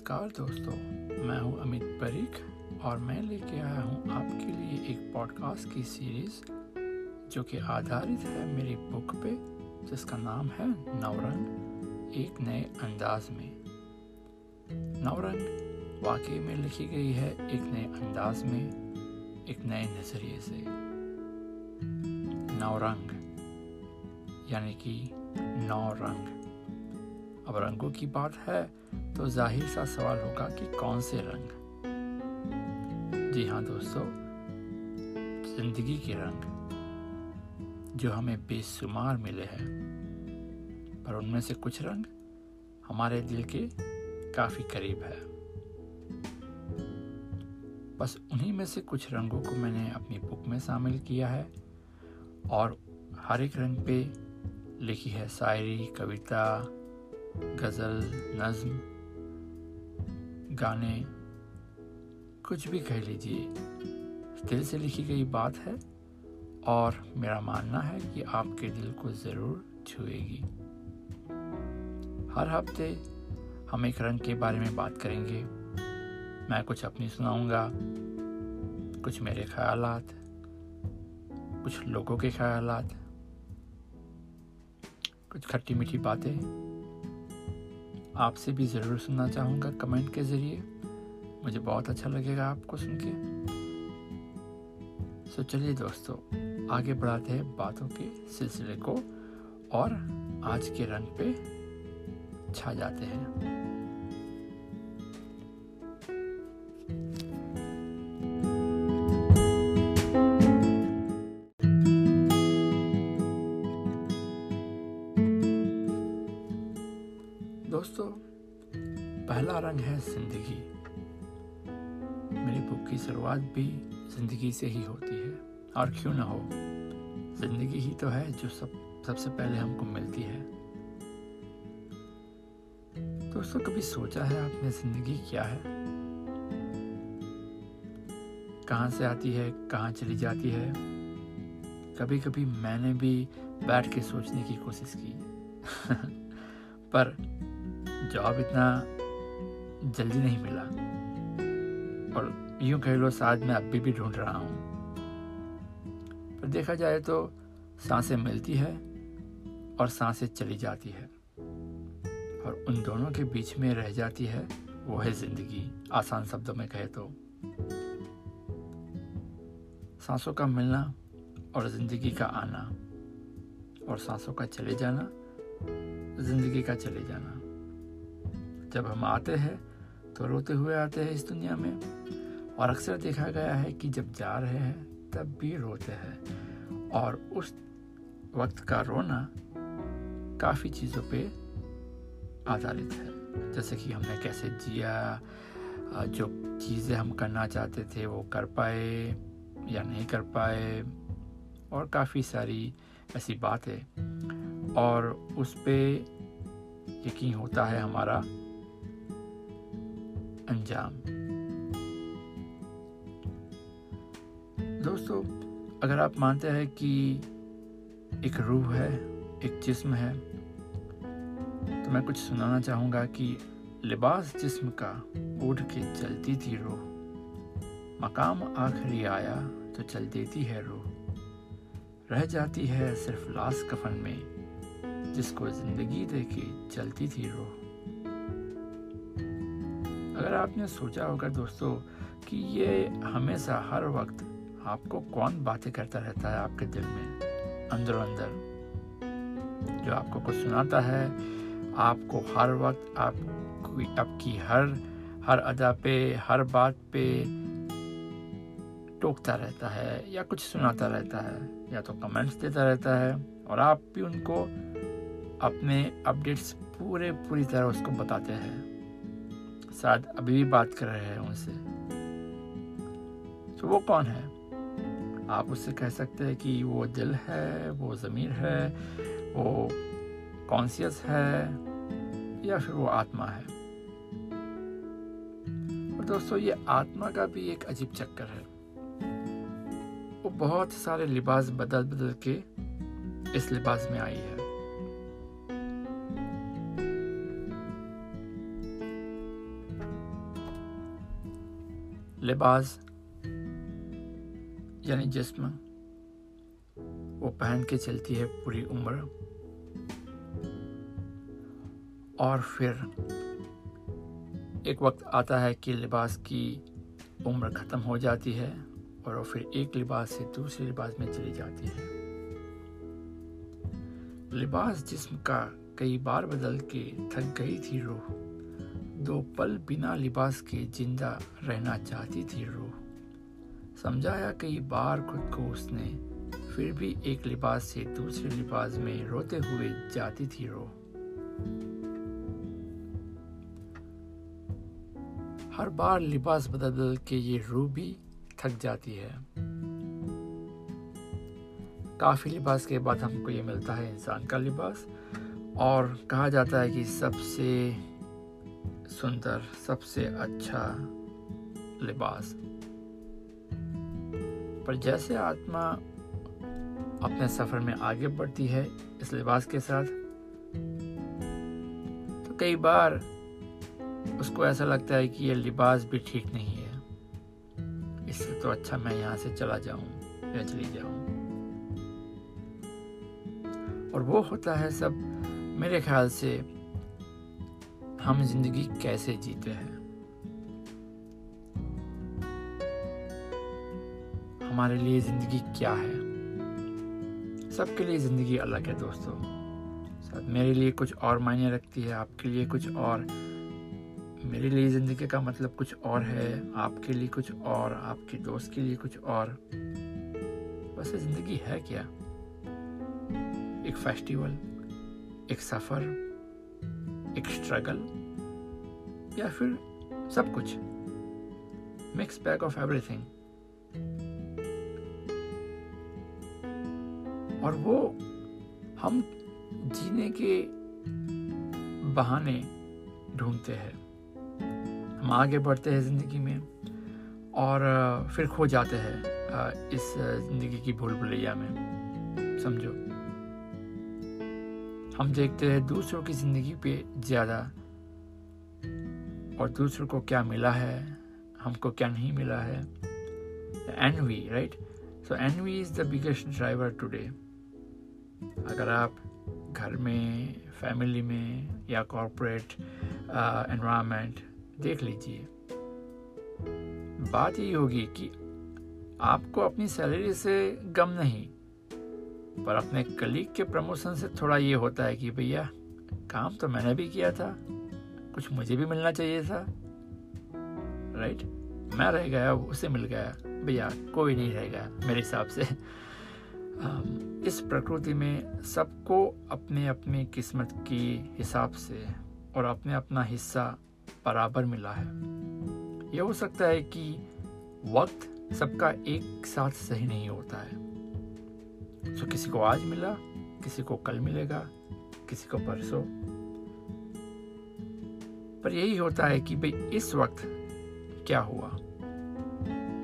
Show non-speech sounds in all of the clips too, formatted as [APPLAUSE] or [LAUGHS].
नमस्कार दोस्तों, मैं हूँ अमित परीख और मैं लेके आया हूँ आपके लिए एक पॉडकास्ट की सीरीज़ जो कि आधारित है मेरी बुक पे, जिसका नाम है नवरंग, एक नए अंदाज में। नवरंग वाकई में लिखी गई है एक नए अंदाज में, एक नए नज़रिए से। नवरंग, यानी कि नौ रंग अब रंगों की बात है तो ज़ाहिर सा सवाल होगा कि कौन से रंग? जी हाँ दोस्तों, ज़िंदगी के रंग जो हमें बेशुमार मिले हैं, पर उनमें से कुछ रंग हमारे दिल के काफ़ी करीब है। बस उन्हीं में से कुछ रंगों को मैंने अपनी बुक में शामिल किया है, और हर एक रंग पे लिखी है शायरी, कविता गज़ल, नज्म, गाने, कुछ भी कह लीजिए, दिल से लिखी गई बात है और मेरा मानना है कि आपके दिल को ज़रूर छुएगी। हर हफ़्ते हम एक रंग के बारे में बात करेंगे। मैं कुछ अपनी सुनाऊँगा, कुछ मेरे ख्याल कुछ लोगों के ख्याल कुछ खट्टी मीठी बातें। आपसे भी ज़रूर सुनना चाहूँगा कमेंट के ज़रिए। मुझे बहुत अच्छा लगेगा आपको सुन के। सो चलिए दोस्तों, आगे बढ़ाते हैं बातों के सिलसिले को और आज के रंग पे छा जाते हैं। रंग है ज़िंदगी। मेरी बुक की शुरुआत भी ज़िंदगी से ही होती है। और क्यों ना हो? ज़िंदगी ही तो है जो सब, सबसे पहले हमको मिलती है। दोस्तों, कभी सोचा है आपने ज़िंदगी क्या है? कहाँ से आती है, कहाँ चली जाती है? कभी कभी मैंने भी बैठ के सोचने की कोशिश की। [LAUGHS] पर जॉब इतना जल्दी नहीं मिला। और यूँ कह लो शायद मैं अभी भी ढूंढ रहा हूँ। पर देखा जाए तो साँसें मिलती है और साँसें चली जाती है। और उन दोनों के बीच में रह जाती है वो है ज़िंदगी, आसान शब्दों में कहे तो। सांसों का मिलना और ज़िंदगी का आना और सांसों का चले जाना, ज़िंदगी का चले जाना। जब हम आते हैं तो रोते हुए आते हैं इस दुनिया में। और अक्सर देखा गया है कि जब जा रहे हैं, तब भी रोते हैं। और उस वक्त का रोना काफ़ी चीज़ों पे आधारित है। जैसे कि हमने कैसे जिया जो चीज़ें हम करना चाहते थे, वो कर पाए या नहीं कर पाए, और काफ़ी सारी ऐसी बातें। और उस पर यकीन होता है हमारा अंजाम। दोस्तों, अगर आप मानते हैं कि एक रूह है, एक जिस्म है तो मैं कुछ सुनाना चाहूँगा कि लिबास जिस्म का उड़ के चलती थी रूह। मकाम आखिरी आया तो चल देती है रूह। रह जाती है सिर्फ़ लाश कफन में, जिसको ज़िंदगी दे के चलती थी रूह। अगर आपने सोचा होगा दोस्तों कि ये हमेशा हर वक्त आपको कौन बातें करता रहता है आपके दिल में? अंदर अंदर। जो आपको कुछ सुनाता है, आपको हर वक्त आप आपकी हर हर अदा पे, हर बात पे टोकता रहता है या कुछ सुनाता रहता है, या तो कमेंट्स देता रहता है और आप भी उनको अपने अपडेट्स पूरे, पूरी तरह उसको बताते हैं। शायद अभी भी बात कर रहे हैं उनसे। तो वो कौन है? आप उससे कह सकते हैं कि वो दिल है, वो ज़मीर है, वो कॉन्सियस है, या फिर वो आत्मा है। और दोस्तों, ये आत्मा का भी एक अजीब चक्कर है। वो बहुत सारे लिबास बदल बदल के इस लिबास में आई है। लिबास, यानी जिस्म, वो पहन के चलती है पूरी उम्र। और फिर एक वक्त आता है कि लिबास की उम्र ख़त्म हो जाती है और वो फिर एक लिबास से दूसरे लिबास में चली जाती है। लिबास जिस्म का कई बार बदल के थक गई थी रूह। दो पल बिना लिबास के ज़िंदा रहना चाहती थी रूह समझाया कई बार खुद को उसने फिर भी एक लिबास से दूसरे लिबास में रोते हुए जाती थी रो। हर बार लिबास बदल बदल के ये रू भी थक जाती है। काफ़ी लिबास के बाद हमको ये मिलता है इंसान का लिबास और कहा जाता है कि सबसे सुंदर, सबसे अच्छा लिबास। पर जैसे आत्मा अपने सफ़र में आगे बढ़ती है, इस लिबास के साथ तो कई बार उसको ऐसा लगता है कि ये लिबास भी ठीक नहीं है। इससे तो अच्छा मैं यहाँ से चला जाऊँ, या चली जाऊँ। और वो होता है सब मेरे ख्याल से हम ज़िंदगी कैसे जीते हैं? हमारे लिए ज़िंदगी क्या है? सबके लिए ज़िंदगी अलग है दोस्तों। शायद मेरे लिए कुछ और मायने रखती है, आपके लिए कुछ और। मेरे लिए ज़िंदगी का मतलब कुछ और है, आपके लिए कुछ और, आपके दोस्त के लिए कुछ और। वैसे ज़िंदगी है क्या? एक फेस्टिवल एक सफ़र एक स्ट्रगल या फिर सब कुछ। मिक्स बैग ऑफ़ एवरीथिंग और वो हम जीने के बहाने ढूंढते हैं। हम आगे बढ़ते हैं ज़िंदगी में और, फिर खो जाते हैं इस ज़िंदगी की भूल भुलैया में। समझो। हम देखते हैं दूसरों की ज़िंदगी पे ज़्यादा और दूसरों को क्या मिला है हमको क्या नहीं मिला है। Envy right so envy is the biggest driver today अगर आप घर में फैमिली में या कॉरपोरेट एनवायरनमेंट uh, देख लीजिए। बात यही होगी कि आपको अपनी सैलरी से गम नहीं। पर अपने कलीग के प्रमोशन से थोड़ा ये होता है कि भैया, काम तो मैंने भी किया था। कुछ मुझे भी मिलना चाहिए था। राइट मैं रह गया, उसे मिल गया। भैया, कोई नहीं रह गया मेरे हिसाब से। इस प्रकृति में सबको अपने अपनी किस्मत के हिसाब से और अपने अपना हिस्सा बराबर मिला है। यह हो सकता है कि वक्त सबका एक साथ सही नहीं होता है। तो किसी को आज मिला, किसी को कल मिलेगा, किसी को परसों। पर यही होता है कि भाई, इस वक्त क्या हुआ?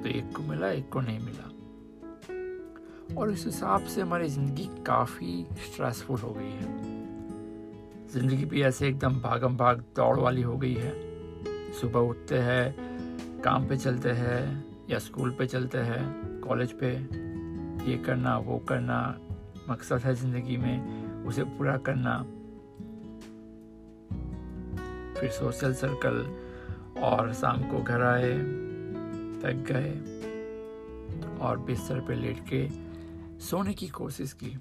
तो एक को मिला, एक को नहीं मिला। और इस हिसाब से हमारी ज़िंदगी काफ़ी स्ट्रेसफुल हो गई है। ज़िंदगी भी ऐसे एकदम भागम भाग दौड़ वाली हो गई है। सुबह उठते हैं, काम पे चलते हैं, या स्कूल पे चलते हैं, कॉलेज पे ये करना, वो करना, मकसद है ज़िंदगी में, उसे पूरा करना। फिर सोशल सर्कल और शाम को घर आए, थक गए और बिस्तर पे लेट के सोने की कोशिश की।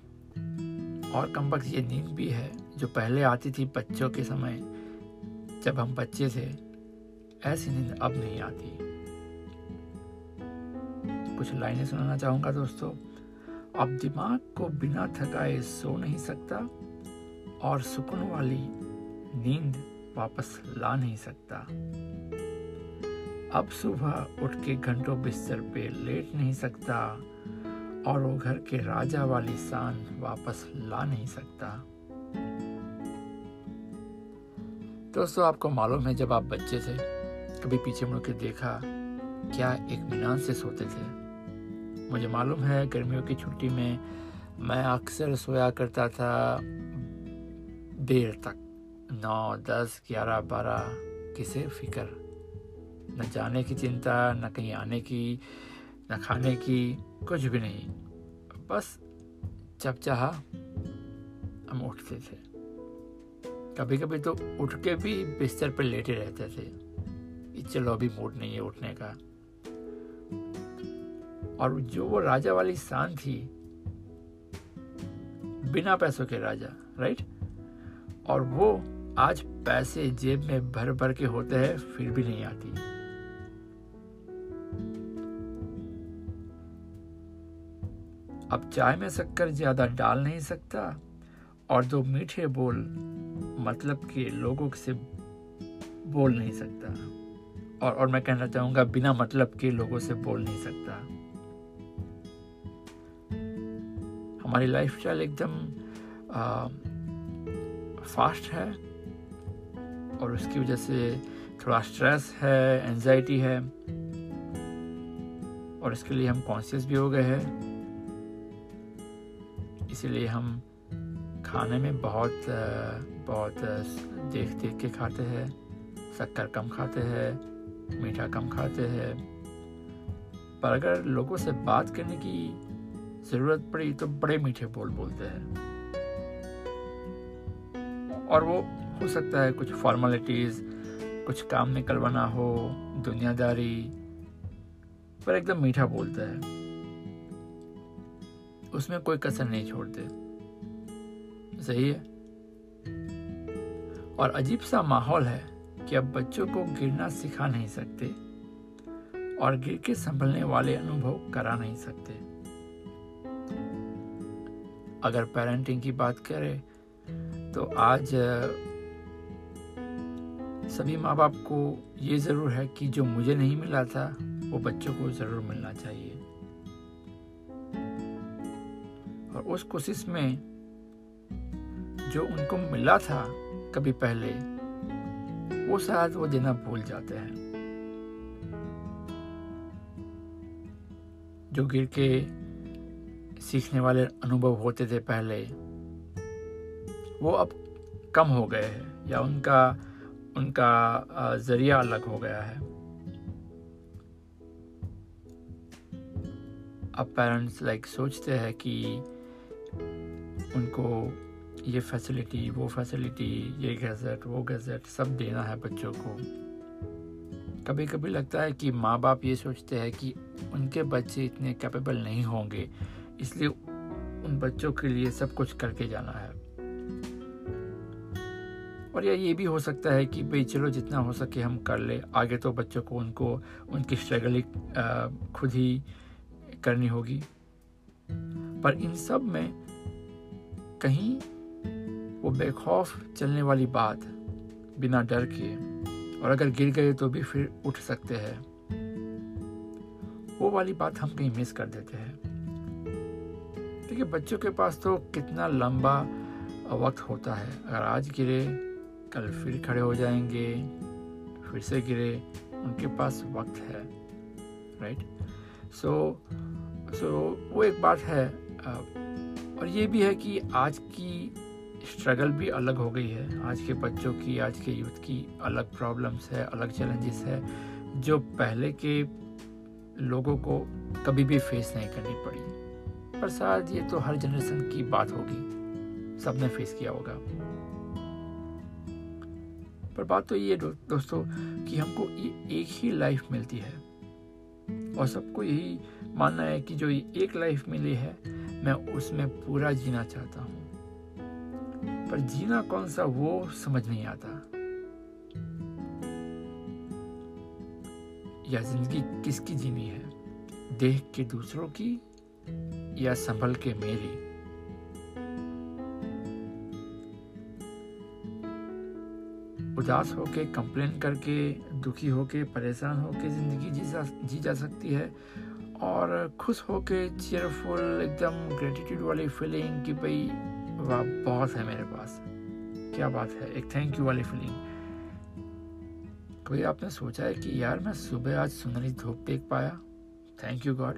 और कम वक्त ये नींद भी है, जो पहले आती थी बच्चों के समय, जब हम बच्चे थे, ऐसी नींद अब नहीं आती। कुछ लाइनें सुनाना चाहूँगा दोस्तों? अब दिमाग को बिना थकाए सो नहीं सकता और सुकून वाली नींद वापस ला नहीं सकता। अब सुबह उठ के घंटों बिस्तर पे लेट नहीं सकता और वो घर के राजा वाली शान वापस ला नहीं सकता। दोस्तों, आपको मालूम है जब आप बच्चे थे, कभी पीछे मुड़ के देखा क्या एक मीनान से सोते थे। मुझे मालूम है गर्मियों की छुट्टी में मैं अक्सर सोया करता था देर तक। नौ, दस, ग्यारह, बारह, किसे फ़िक्र। न जाने की चिंता, न कहीं आने की, न खाने की, कुछ भी नहीं। बस जब चाह हम उठते थे। कभी कभी तो उठ के भी बिस्तर पर लेटे रहते थे। चलो अभी मूड नहीं है उठने का। और जो वो राजा वाली शान थी, बिना पैसों के राजा राइट और वो आज पैसे जेब में भर भर के होते हैं, फिर भी नहीं आती। अब चाय में शक्कर ज़्यादा डाल नहीं सकता और दो मीठे बोल मतलब के लोगों से बोल नहीं सकता। और और मैं कहना चाहूँगा, बिना मतलब के लोगों से बोल नहीं सकता। हमारी लाइफ स्टाइल एकदम फास्ट है और उसकी वजह से थोड़ा स्ट्रेस है एनजाइटी है और इसके लिए हम कॉन्शियस भी हो गए हैं। इसीलिए हम खाने में बहुत बहुत देख देख के खाते हैं, शक्कर कम खाते हैं, मीठा कम खाते हैं। पर अगर लोगों से बात करने की ज़रूरत पड़ी तो बड़े मीठे बोल बोलते हैं। और वो हो सकता है कुछ फॉर्मेलिटीज़ कुछ काम निकलवाना हो, दुनियादारी, पर एकदम मीठा बोलता है। उसमें कोई कसर नहीं छोड़ते। सही है? और अजीब सा माहौल है कि अब बच्चों को गिरना सिखा नहीं सकते और गिर के संभलने वाले अनुभव करा नहीं सकते। अगर पेरेंटिंग की बात करें तो आज सभी माँ बाप को ये ज़रूर है कि जो मुझे नहीं मिला था, वो बच्चों को ज़रूर मिलना चाहिए। और उस कोशिश में जो उनको मिला था कभी पहले, वो शायद वो देना भूल जाते हैं। जो गिर के सीखने वाले अनुभव होते थे पहले, वो अब कम हो गए हैं, या उनका उनका ज़रिया अलग हो गया है। अब पेरेंट्स लाइक सोचते हैं कि उनको ये फैसिलिटी वो फैसिलिटी ये गैजेट वो गैजेट सब देना है बच्चों को। कभी कभी लगता है कि माँ बाप ये सोचते हैं कि उनके बच्चे इतने कैपेबल नहीं होंगे। इसलिए उन बच्चों के लिए सब कुछ करके जाना है। और या ये भी हो सकता है कि भाई चलो जितना हो सके हम कर ले। आगे तो बच्चों को उनको, उनकी स्ट्रगलिंग खुद ही करनी होगी। पर इन सब में कहीं वो बेखौफ चलने वाली बात बिना डर के और अगर गिर गए तो भी फिर उठ सकते हैं। वो वाली बात हम कहीं मिस कर देते हैं। देखिए, बच्चों के पास तो कितना लंबा वक्त होता है। अगर आज गिरे, कल फिर खड़े हो जाएँगे, फिर से गिरे, उनके पास वक्त है राइट सो सो वो एक बात है और ये भी है कि आज की स्ट्रगल भी अलग हो गई है। आज के बच्चों की, आज के यूथ की अलग प्रॉब्लम्स है, अलग चैलेंजेस है, जो पहले के लोगों को कभी भी फेस नहीं करनी पड़ी। पर शायद ये तो हर जनरेशन की बात होगी। सबने फेस किया होगा। पर बात तो ये दो, दोस्तों कि हमको ये एक ही लाइफ मिलती है। और सबको यही मानना है कि जो ये एक लाइफ मिली है मैं उसमें पूरा जीना चाहता हूँ। पर जीना कौन सा वो समझ नहीं आता। या ज़िंदगी किसकी जीनी है? देख के दूसरों की? या संभल के मेरी। उदास होके कंप्लेन करके, दुखी होके, परेशान होके ज़िंदगी जी जा जी जा सकती है और खुश होके चेयरफुल एकदम ग्रेटिट्यूड वाली फीलिंग कि भाई, वाह, बहुत है मेरे पास। क्या बात है, एक थैंक यू वाली फीलिंग कभी आपने सोचा है कि यार, मैं सुबह आज सुनहरी धूप देख पाया? थैंक यू गॉड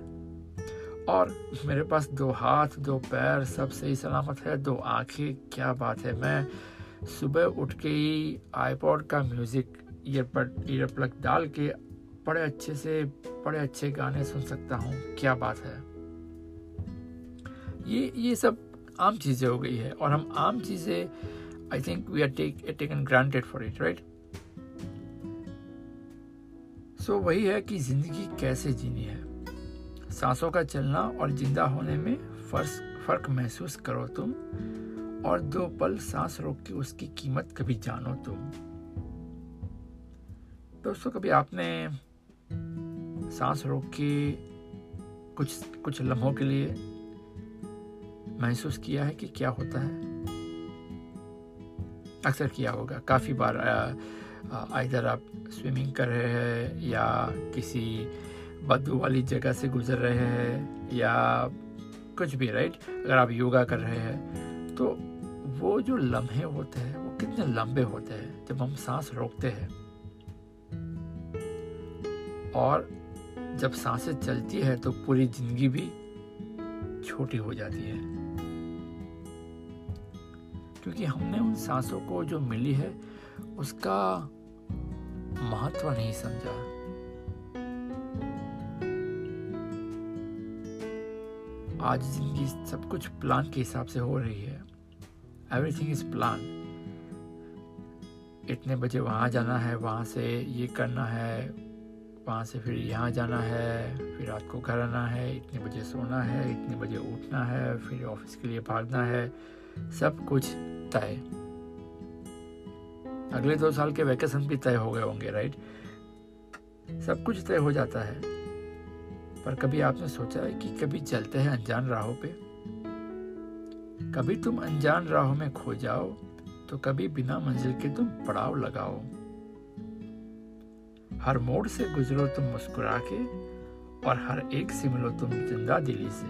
और मेरे पास दो हाथ, दो पैर, सब सही सलामत है। दो आँखें, क्या बात है। मैं सुबह उठ के ही आईपॉड का म्यूज़िक ईयरपड ईयर प्लग डाल के बड़े अच्छे से, बड़े अच्छे गाने सुन सकता हूँ। क्या बात है। ये ये सब आम चीज़ें हो गई है और हम आम चीज़ें I think we are take taken granted for it right so वही है कि ज़िंदगी कैसे जीनी है। सांसों का चलना और ज़िंदा होने में फ़र्क फ़र्क महसूस करो तुम, और दो पल सांस रोक के उसकी कीमत कभी जानो तुम। दोस्तों, कभी आपने सांस रोक के कुछ कुछ लम्हों के लिए महसूस किया है कि क्या होता है? अक्सर किया होगा। काफ़ी बार इधर आप स्विमिंग कर रहे हैं या किसी बदबू वाली जगह से गुजर रहे हैं या कुछ भी राइट अगर आप योगा कर रहे हैं तो वो जो लम्हे होते हैं, वो कितने लंबे होते हैं जब हम सांस रोकते हैं। और जब साँसें चलती है तो पूरी ज़िंदगी भी छोटी हो जाती है। क्योंकि हमने उन सांसों को जो मिली है, उसका महत्व नहीं समझा। आज ज़िंदगी सब कुछ प्लान के हिसाब से हो रही है। एवरीथिंग इज़ प्लान इतने बजे वहाँ जाना है, वहाँ से ये करना है, वहाँ से फिर यहाँ जाना है, फिर रात को घर आना है, इतने बजे सोना है, इतने बजे उठना है, फिर ऑफ़िस के लिए भागना है, सब कुछ तय। अगले दो साल के वैकेशन भी तय हो गए होंगे राइट सब कुछ तय हो जाता है। पर कभी आपने सोचा है कि कभी चलते हैं अनजान राहों पे? कभी तुम अनजान राहों में खो जाओ तो कभी बिना मंजिल के तुम पड़ाव लगाओ। हर मोड़ से गुजरो तुम मुस्कुरा के और हर एक से मिलो तुम ज़िंदा दिली से।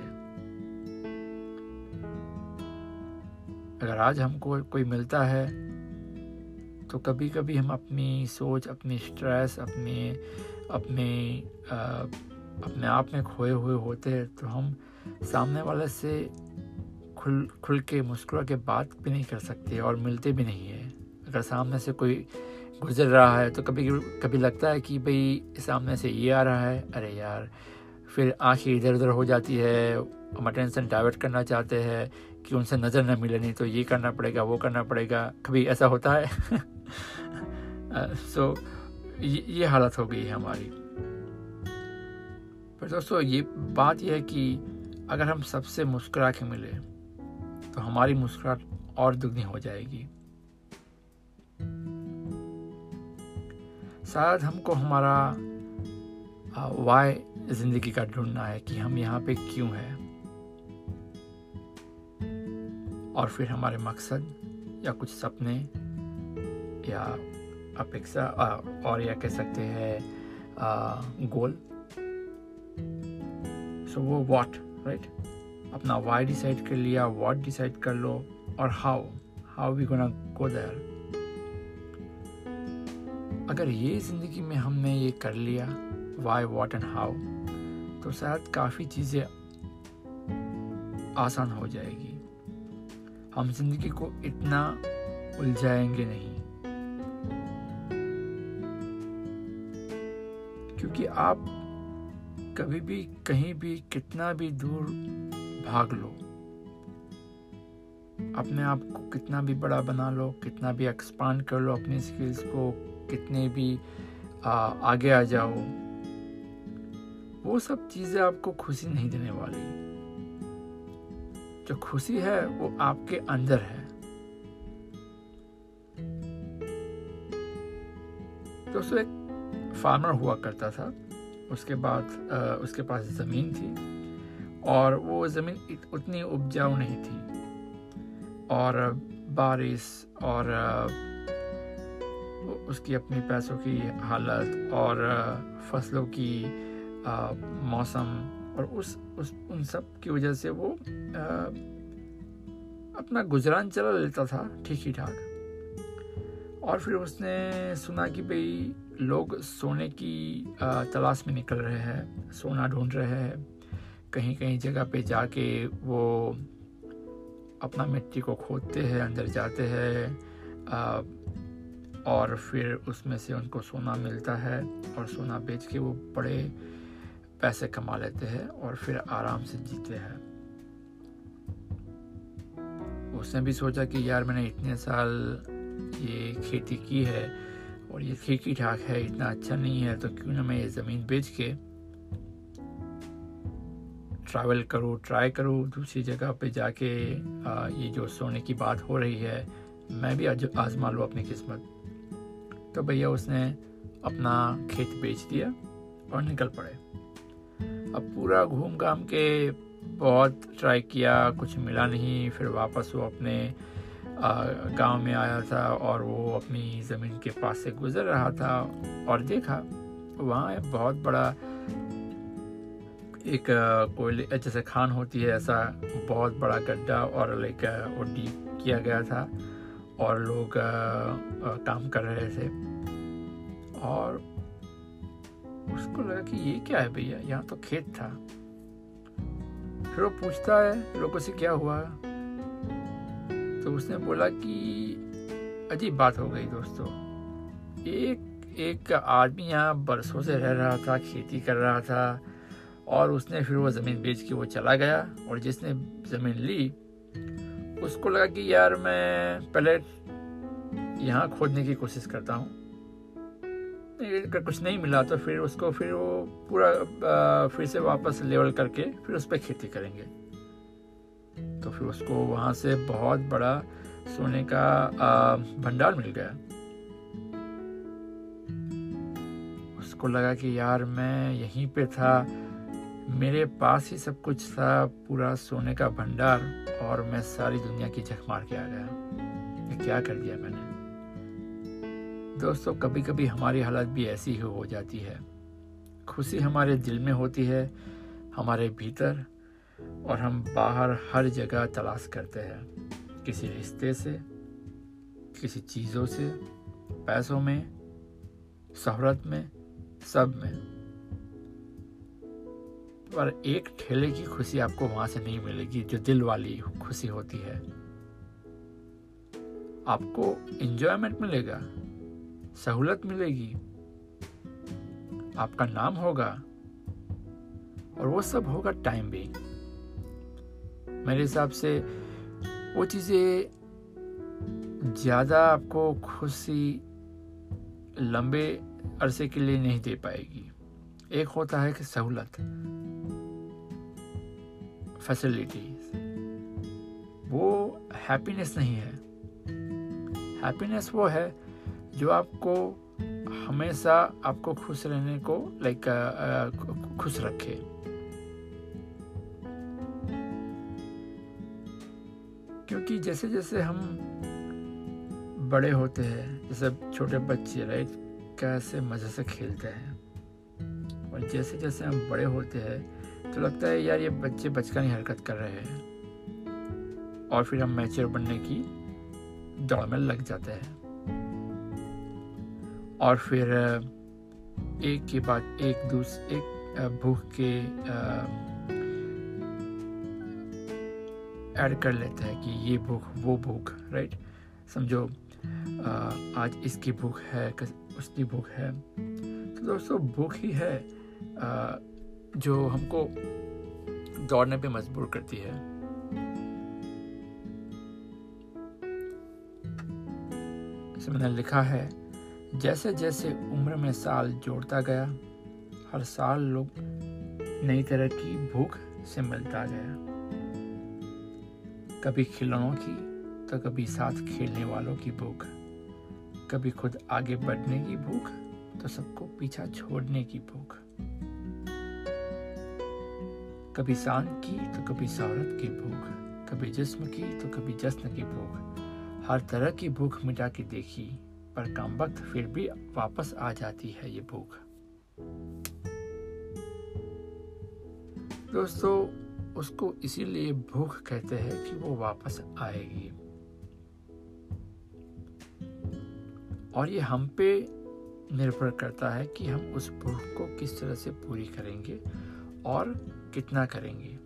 अगर आज हमको कोई मिलता है तो कभी कभी हम अपनी सोच, अपनी स्ट्रेस अपने अपने अपने आप में खोए हुए होते हैं तो हम सामने वाले से खुल खुल के मुस्कुरा के बात भी नहीं कर सकते और मिलते भी नहीं है। अगर सामने से कोई गुजर रहा है तो कभी कभी लगता है कि भाई सामने से ये आ रहा है अरे यार फिर आँखें इधर उधर हो जाती है हम अटेंशन डाइवर्ट करना चाहते हैं कि उनसे नज़र न मिले नहीं तो ये करना पड़ेगा वो करना पड़ेगा। कभी ऐसा होता है? [LAUGHS] सो so, ये, ये हालत हो गई है हमारी। दोस्तों, ये बात यह है कि अगर हम सबसे मुस्कुरा के मिले तो हमारी मुस्कुराहट और दुगनी हो जाएगी। शायद हमको हमारा वाय ज़िंदगी का ढूंढना है कि हम यहाँ पे क्यों हैं। और फिर हमारे मकसद या कुछ सपने या अपेक्षा और या कह सकते हैं गोल सो वो वॉट राइट अपना वाई डिसाइड कर लिया व्हाट डिसाइड कर लो, और how how we gonna go there अगर ये ज़िंदगी में हमने ये कर लिया वाई वॉट एंड हाउ तो शायद काफ़ी चीज़ें आसान हो जाएगी। हम ज़िंदगी को इतना उलझाएँगे नहीं। क्योंकि आप कभी भी कहीं भी कितना भी दूर भाग लो। अपने आप को कितना भी बड़ा बना लो कितना भी एक्सपांड कर लो अपनी स्किल्स को कितने भी आ, आगे आ जाओ वो सब चीज़ें आपको खुशी नहीं देने वाली। जो खुशी है वो आपके अंदर है। दोस्तों एक फार्मर हुआ करता था। उसके बाद उसके पास ज़मीन थी और वो ज़मीन उतनी उपजाऊ नहीं थी। और बारिश और उसकी अपनी पैसों की हालत और फ़सलों की मौसम और उस उस, उन सब की वजह से वो अपना गुजरान चला लेता था, ठीक ही ठाक। और फिर उसने सुना कि भाई लोग सोने की तलाश में निकल रहे हैं, सोना ढूंढ रहे हैं कहीं कहीं जगह पे जाके वो अपना मिट्टी को खोदते हैं, अंदर जाते हैं और फिर उसमें से उनको सोना मिलता है और सोना बेच के वो बड़े पैसे कमा लेते हैं और फिर आराम से जीते हैं। उसने भी सोचा कि यार मैंने इतने साल ये खेती की है और ये ठीक ही ठाक है इतना अच्छा नहीं है तो क्यों ना मैं ये ज़मीन बेच के ट्रैवल करूँ ट्राई करूँ दूसरी जगह पे जाके आ, ये जो सोने की बात हो रही है मैं भी आज आजमा लूँ अपनी किस्मत। तो भैया उसने अपना खेत बेच दिया और निकल पड़े। अब पूरा घूम घाम के बहुत ट्राई किया कुछ मिला नहीं फिर वापस वो अपने गाँव में आया था और वो अपनी ज़मीन के पास से गुजर रहा था और देखा, वहाँ एक बहुत बड़ा, एक कोयले, जैसे खान होती है, ऐसा बहुत बड़ा गड्ढा और लाइक वो डीप किया गया था और लोग काम कर रहे थे। और उसको लगा कि ये क्या है भैया? यहाँ तो खेत था। फिर वो पूछता है, लोगों से क्या हुआ? तो उसने बोला कि अजीब बात हो गई दोस्तों। एक एक आदमी यहाँ बरसों से रह रहा था, खेती कर रहा था और उसने फिर वो ज़मीन बेच के वो चला गया और जिसने ज़मीन ली, उसको लगा कि यार मैं पहले यहाँ खोदने की कोशिश करता हूँ। अगर कुछ नहीं मिला तो फिर उसको फिर वो पूरा फिर से वापस लेवल करके फिर उस पर खेती करेंगे। तो फिर उसको वहाँ से बहुत बड़ा सोने का भंडार मिल गया। उसको लगा कि यार मैं यहीं पे था, मेरे पास ही सब कुछ था, पूरा सोने का भंडार, और मैं सारी दुनिया की झक मार के आ गया। ये क्या कर दिया मैंने? दोस्तों कभी कभी हमारी हालत भी ऐसी ही हो जाती है। खुशी हमारे दिल में होती है, हमारे भीतर और हम बाहर हर जगह तलाश करते हैं। किसी रिश्ते से, किसी चीज़ों से, पैसों में, शहरत में, सब में। पर एक ठेले की खुशी आपको वहाँ से नहीं मिलेगी, जो दिल वाली खुशी होती है। आपको इंजॉयमेंट मिलेगा, सहूलत मिलेगी, आपका नाम होगा, और वो सब होगा टाइम भी मेरे हिसाब से वो चीज़ें ज़्यादा आपको खुशी लंबे अरसे के लिए नहीं दे पाएगी। एक होता है कि सहूलत फैसिलिटीज़ वो हैप्पीनेस नहीं है। हैप्पीनेस वो है जो आपको हमेशा आपको खुश रहने को लाइक खुश रखे। क्योंकि जैसे जैसे हम बड़े होते हैं, जैसे छोटे बच्चे राइट कैसे मज़े से खेलते हैं। और जैसे जैसे हम बड़े होते हैं तो लगता है यार ये बच्चे बचकानी हरकत कर रहे हैं। और फिर हम मैच्योर बनने की दौड़ में लग जाते हैं। और फिर, एक के बाद एक दूस, एक भूख के ऐड कर लेते हैं कि ये भूख वो भूख राइट समझो आज इसकी भूख है उसकी भूख है। तो दोस्तों भूख ही है जो हमको दौड़ने पे मजबूर करती है। मैंने लिखा है जैसे जैसे उम्र में साल जोड़ता गया, हर साल लोग नई तरह की भूख से मिलता गया। कभी खिलौनों की तो कभी साथ खेलने वालों की भूख। कभी खुद आगे बढ़ने की भूख तो सबको पीछा छोड़ने की भूख। कभी शान की तो कभी शहरत की भूख। कभी जिस्म की तो कभी जश्न की भूख। हर तरह की भूख मिटा के देखी, पर कम वक्त फिर भी वापस आ जाती है ये भूख। दोस्तों उसको इसीलिए भूख कहते हैं कि वो वापस आएगी। और ये हम पे निर्भर करता है कि हम उस भूख को किस तरह से पूरी करेंगे और कितना करेंगे।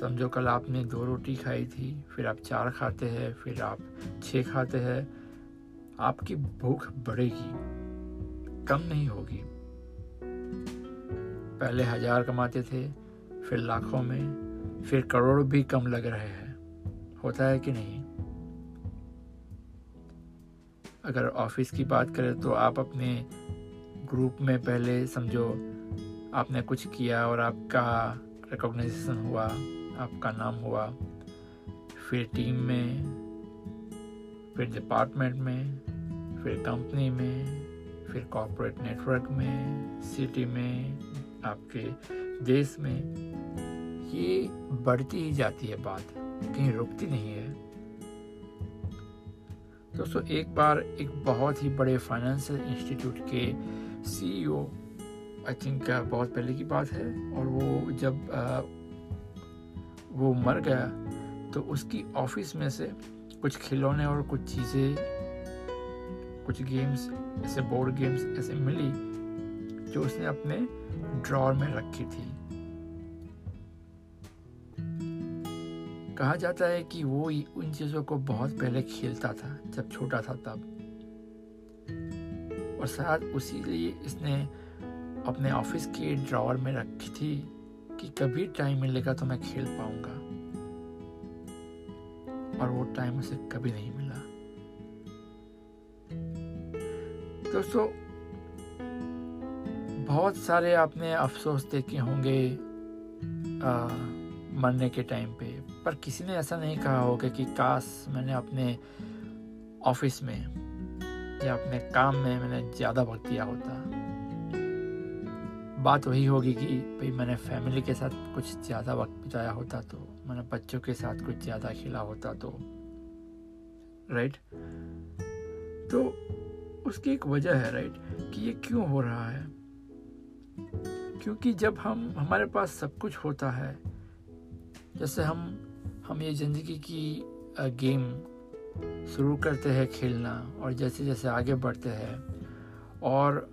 समझो कल आपने दो रोटी खाई थी, फिर आप चार खाते हैं, फिर आप छः खाते हैं, आपकी भूख बढ़ेगी, कम नहीं होगी। पहले हज़ार कमाते थे फिर लाखों में, फिर करोड़ भी कम लग रहे हैं। होता है कि नहीं? अगर ऑफ़िस की बात करें तो आप अपने ग्रुप में पहले समझो, आपने कुछ किया और आपका रिकॉग्नाइजेशन हुआ, आपका नाम हुआ। फिर टीम में, फिर डिपार्टमेंट में, फिर कंपनी में, फिर कॉरपोरेट नेटवर्क में सिटी में, आपके देश में ये बढ़ती ही जाती है बात कहीं रुकती नहीं है। दोस्तों एक बार एक बहुत ही बड़े फाइनेंशियल इंस्टीट्यूट के सीईओ आई थिंक बहुत पहले की बात है और वो जब आ, वो मर गया तो उसकी ऑफ़िस में से कुछ खिलौने और कुछ चीज़ें कुछ गेम्स ऐसे बोर्ड गेम्स ऐसे मिली जो उसने अपने ड्रॉर में रखी थी। कहा जाता है कि वो उन चीज़ों को बहुत पहले खेलता था जब छोटा था तब। और शायद उसी लिए इसने अपने ऑफ़िस के ड्रॉवर में रखी थी कि कभी टाइम मिलेगा तो मैं खेल पाऊँगा। और वो टाइम उसे कभी नहीं मिला। दोस्तों बहुत सारे आपने अफसोस देखे होंगे आ, मरने के टाइम पे। पर किसी ने ऐसा नहीं कहा होगा कि काश मैंने अपने ऑफ़िस में या अपने काम में मैंने ज़्यादा वक्त दिया होता। बात वही होगी कि भाई मैंने फैमिली के साथ कुछ ज़्यादा वक्त बिताया होता तो मैंने बच्चों के साथ कुछ ज़्यादा खेला होता तो राइट तो उसकी एक वजह है राइट कि ये क्यों हो रहा है? क्योंकि जब हम, हमारे पास सब कुछ होता है, जैसे हम हम ये ज़िंदगी की गेम शुरू करते हैं खेलना और जैसे जैसे आगे बढ़ते हैं और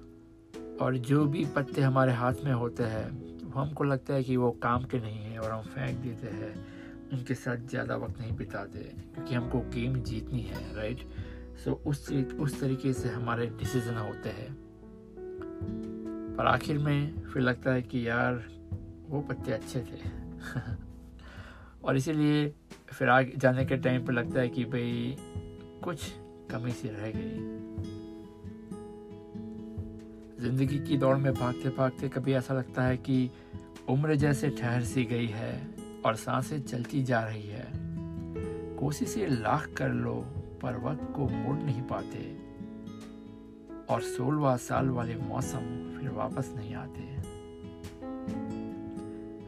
और जो भी पत्ते हमारे हाथ में होते हैं, वो हमको लगता है कि वो काम के नहीं है और हम फेंक देते हैं। उनके साथ ज़्यादा वक्त नहीं बिताते क्योंकि हमको गेम जीतनी है राइट सो उस उस तरीके से हमारे डिसीज़न होते हैं। पर आखिर में फिर लगता है कि यार, वो पत्ते अच्छे थे। [LAUGHS] और इसीलिए फिर आगे जाने के टाइम पर लगता है कि भाई, कुछ कमी सी रह गई। ज़िंदगी की दौड़ में भागते भागते कभी ऐसा लगता है कि उम्र जैसे ठहर सी गई है और साँसें चलती जा रही है। कोशिशें लाख कर लो, पर वक्त को मोड़ नहीं पाते। और सोलवा साल वाले मौसम फिर वापस नहीं आते।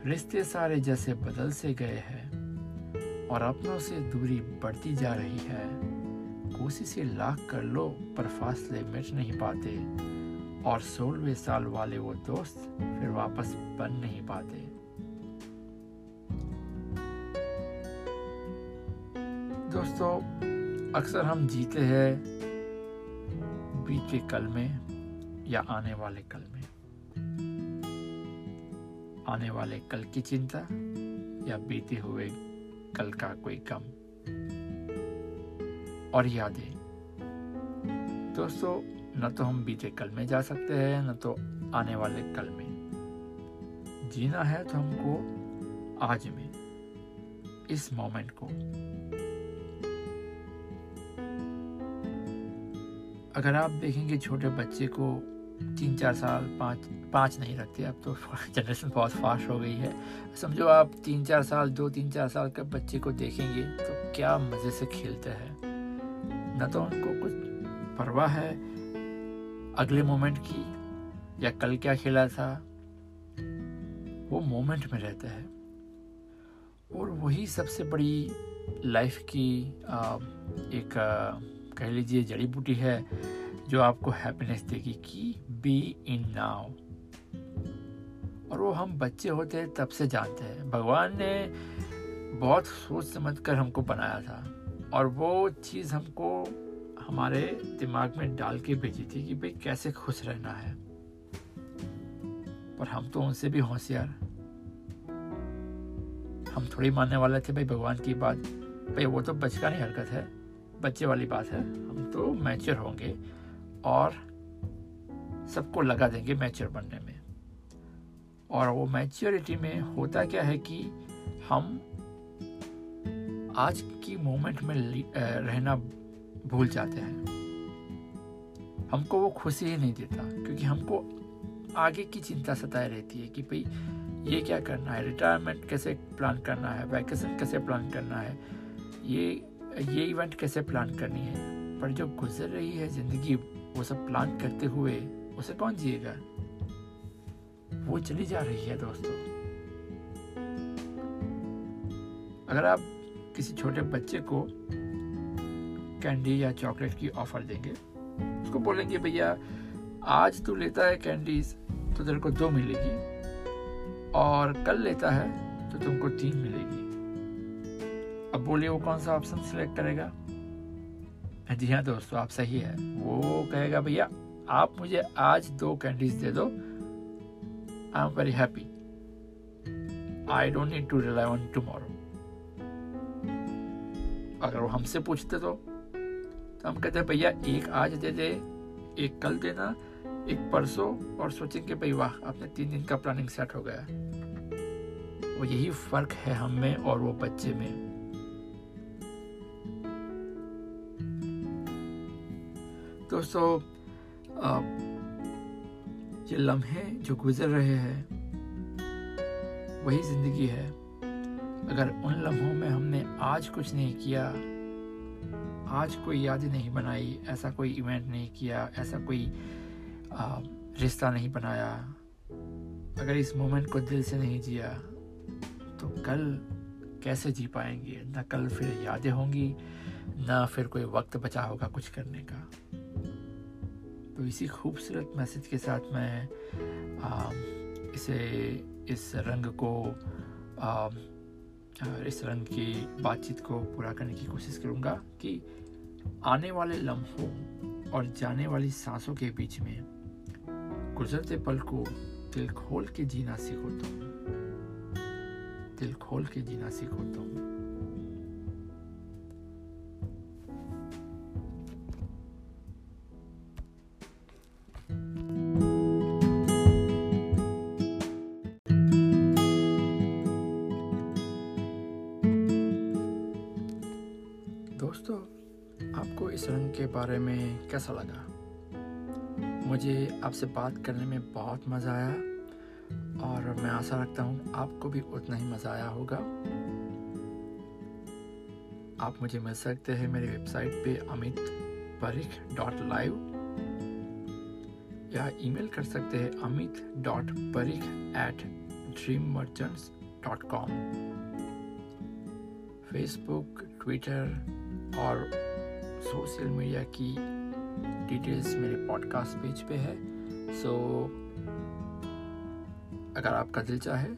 रिश्ते सारे जैसे बदल से गए हैं और अपनों से दूरी बढ़ती जा रही है। कोशिशें लाख कर लो, पर फासले मिट नहीं पाते। और सोलहवें साल वाले वो दोस्त फिर वापस बन नहीं पाते। दोस्तों, अक्सर हम जीते हैं बीते कल में या आने वाले कल में। आने वाले कल की चिंता या बीते हुए कल का कोई कम और यादें? दोस्तों, न तो हम बीते कल में जा सकते हैं, न तो आने वाले कल में। जीना है तो हमको आज में, इस मोमेंट को। अगर आप देखेंगे छोटे बच्चे को तीन चार साल पाँच पाँच नहीं रखते अब तो [LAUGHS] जनरेशन बहुत फास्ट हो गई है। समझो आप तीन चार साल, दो तीन चार साल के बच्चे को देखेंगे तो क्या मज़े से खेलते हैं। न तो उनको कुछ परवाह है अगले मोमेंट की या कल क्या खेला था। वो मोमेंट में रहता है। और वही सबसे बड़ी लाइफ की एक कह लीजिए जड़ी बूटी है जो आपको हैप्पीनेस देगी, कि बी इन नाउ और वो हम बच्चे होते हैं, तब से जानते हैं। भगवान ने बहुत सोच समझ कर हमको बनाया था। और वो चीज़ हमको हमारे दिमाग में डाल के भेजी थी कि भाई कैसे खुश रहना है। पर हम तो उनसे भी होशियार। हम थोड़ी मानने वाले थे भाई भगवान की बात। भाई वो तो बचकानी हरकत है। बच्चे वाली बात है। हम तो मैच्योर होंगे। और सबको लगा देंगे मैच्योर बनने में। और वो मैच्योरिटी में होता क्या है कि हम आज की मोमेंट में रहना भूल जाते हैं। हमको वो खुशी ही नहीं देता, क्योंकि हमको आगे की चिंता सताए रहती है कि भाई, ये क्या करना है? रिटायरमेंट कैसे प्लान करना है? वैकेशन कैसे प्लान करना है? ये ये इवेंट कैसे प्लान करनी है? पर जो गुजर रही है ज़िंदगी वो सब प्लान करते हुए उसे कौन जिएगा। वो चली जा रही है दोस्तों। अगर आप किसी छोटे बच्चे को कैंडी या चॉकलेट की ऑफ़र देंगे, उसको बोलेंगे, भैया, आज तू लेता है कैंडीज तो तेरे को दो मिलेगी और कल लेता है तो तुमको तीन मिलेगी। अब बोलिए वो कौन सा ऑप्शन सिलेक्ट करेगा? जी हाँ दोस्तों, आप सही है। वो कहेगा, भैया, आप मुझे आज दो कैंडीज दे दो। I am very happy I don't need to rely on tomorrow अगर वो हमसे पूछते तो तो हम कहते भैया, एक आज दे दे, एक कल देना, एक परसों, और सोचेंगे, भाई वाह अपने तीन दिन का प्लानिंग सेट हो गया वो यही फ़र्क है हम में और वो बच्चे में। दोस्तों ये लम्हे जो गुजर रहे हैं, वही ज़िंदगी है। अगर उन लम्हों में हमने आज कुछ नहीं किया, आज कोई याद नहीं बनाई, ऐसा कोई इवेंट नहीं किया, ऐसा कोई रिश्ता नहीं बनाया, अगर इस मोमेंट को दिल से नहीं जिया तो कल कैसे जी पाएँगे? ना कल फिर यादें होंगी, ना फिर कोई वक्त बचा होगा कुछ करने का। तो इसी खूबसूरत मैसेज के साथ मैं आ, इसे इस रंग को आ, इस रंग की बातचीत को पूरा करने की कोशिश करूँगा कि आने वाले लम्हों और जाने वाली सांसों के बीच में गुजरते पल को दिल खोल के जीना सीखो तुम। दिल खोल के जीना सीखो तुम। बारे में कैसा लगा? मुझे आपसे बात करने में बहुत मज़ा आया और मैं आशा रखता हूँ आपको भी उतना ही मज़ा आया होगा। आप मुझे मिल सकते हैं मेरी वेबसाइट पे अमित परिख डॉट लाइव या ईमेल कर सकते हैं Amit dot Parikh at dream merchants dot com Facebook Twitter और सोशल मीडिया की डिटेल्स मेरे पॉडकास्ट पेज पे है। सो so, अगर आपका दिल चाहे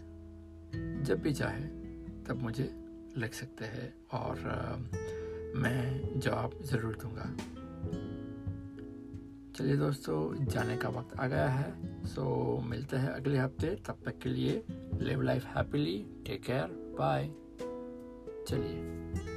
जब भी चाहे तब मुझे लग सकते हैं और uh, मैं जवाब ज़रूर दूँगा। चलिए दोस्तों जाने का वक्त आ गया है। सो so, मिलते हैं अगले हफ़्ते। तब तक के लिए live life happily take care bye चलिए।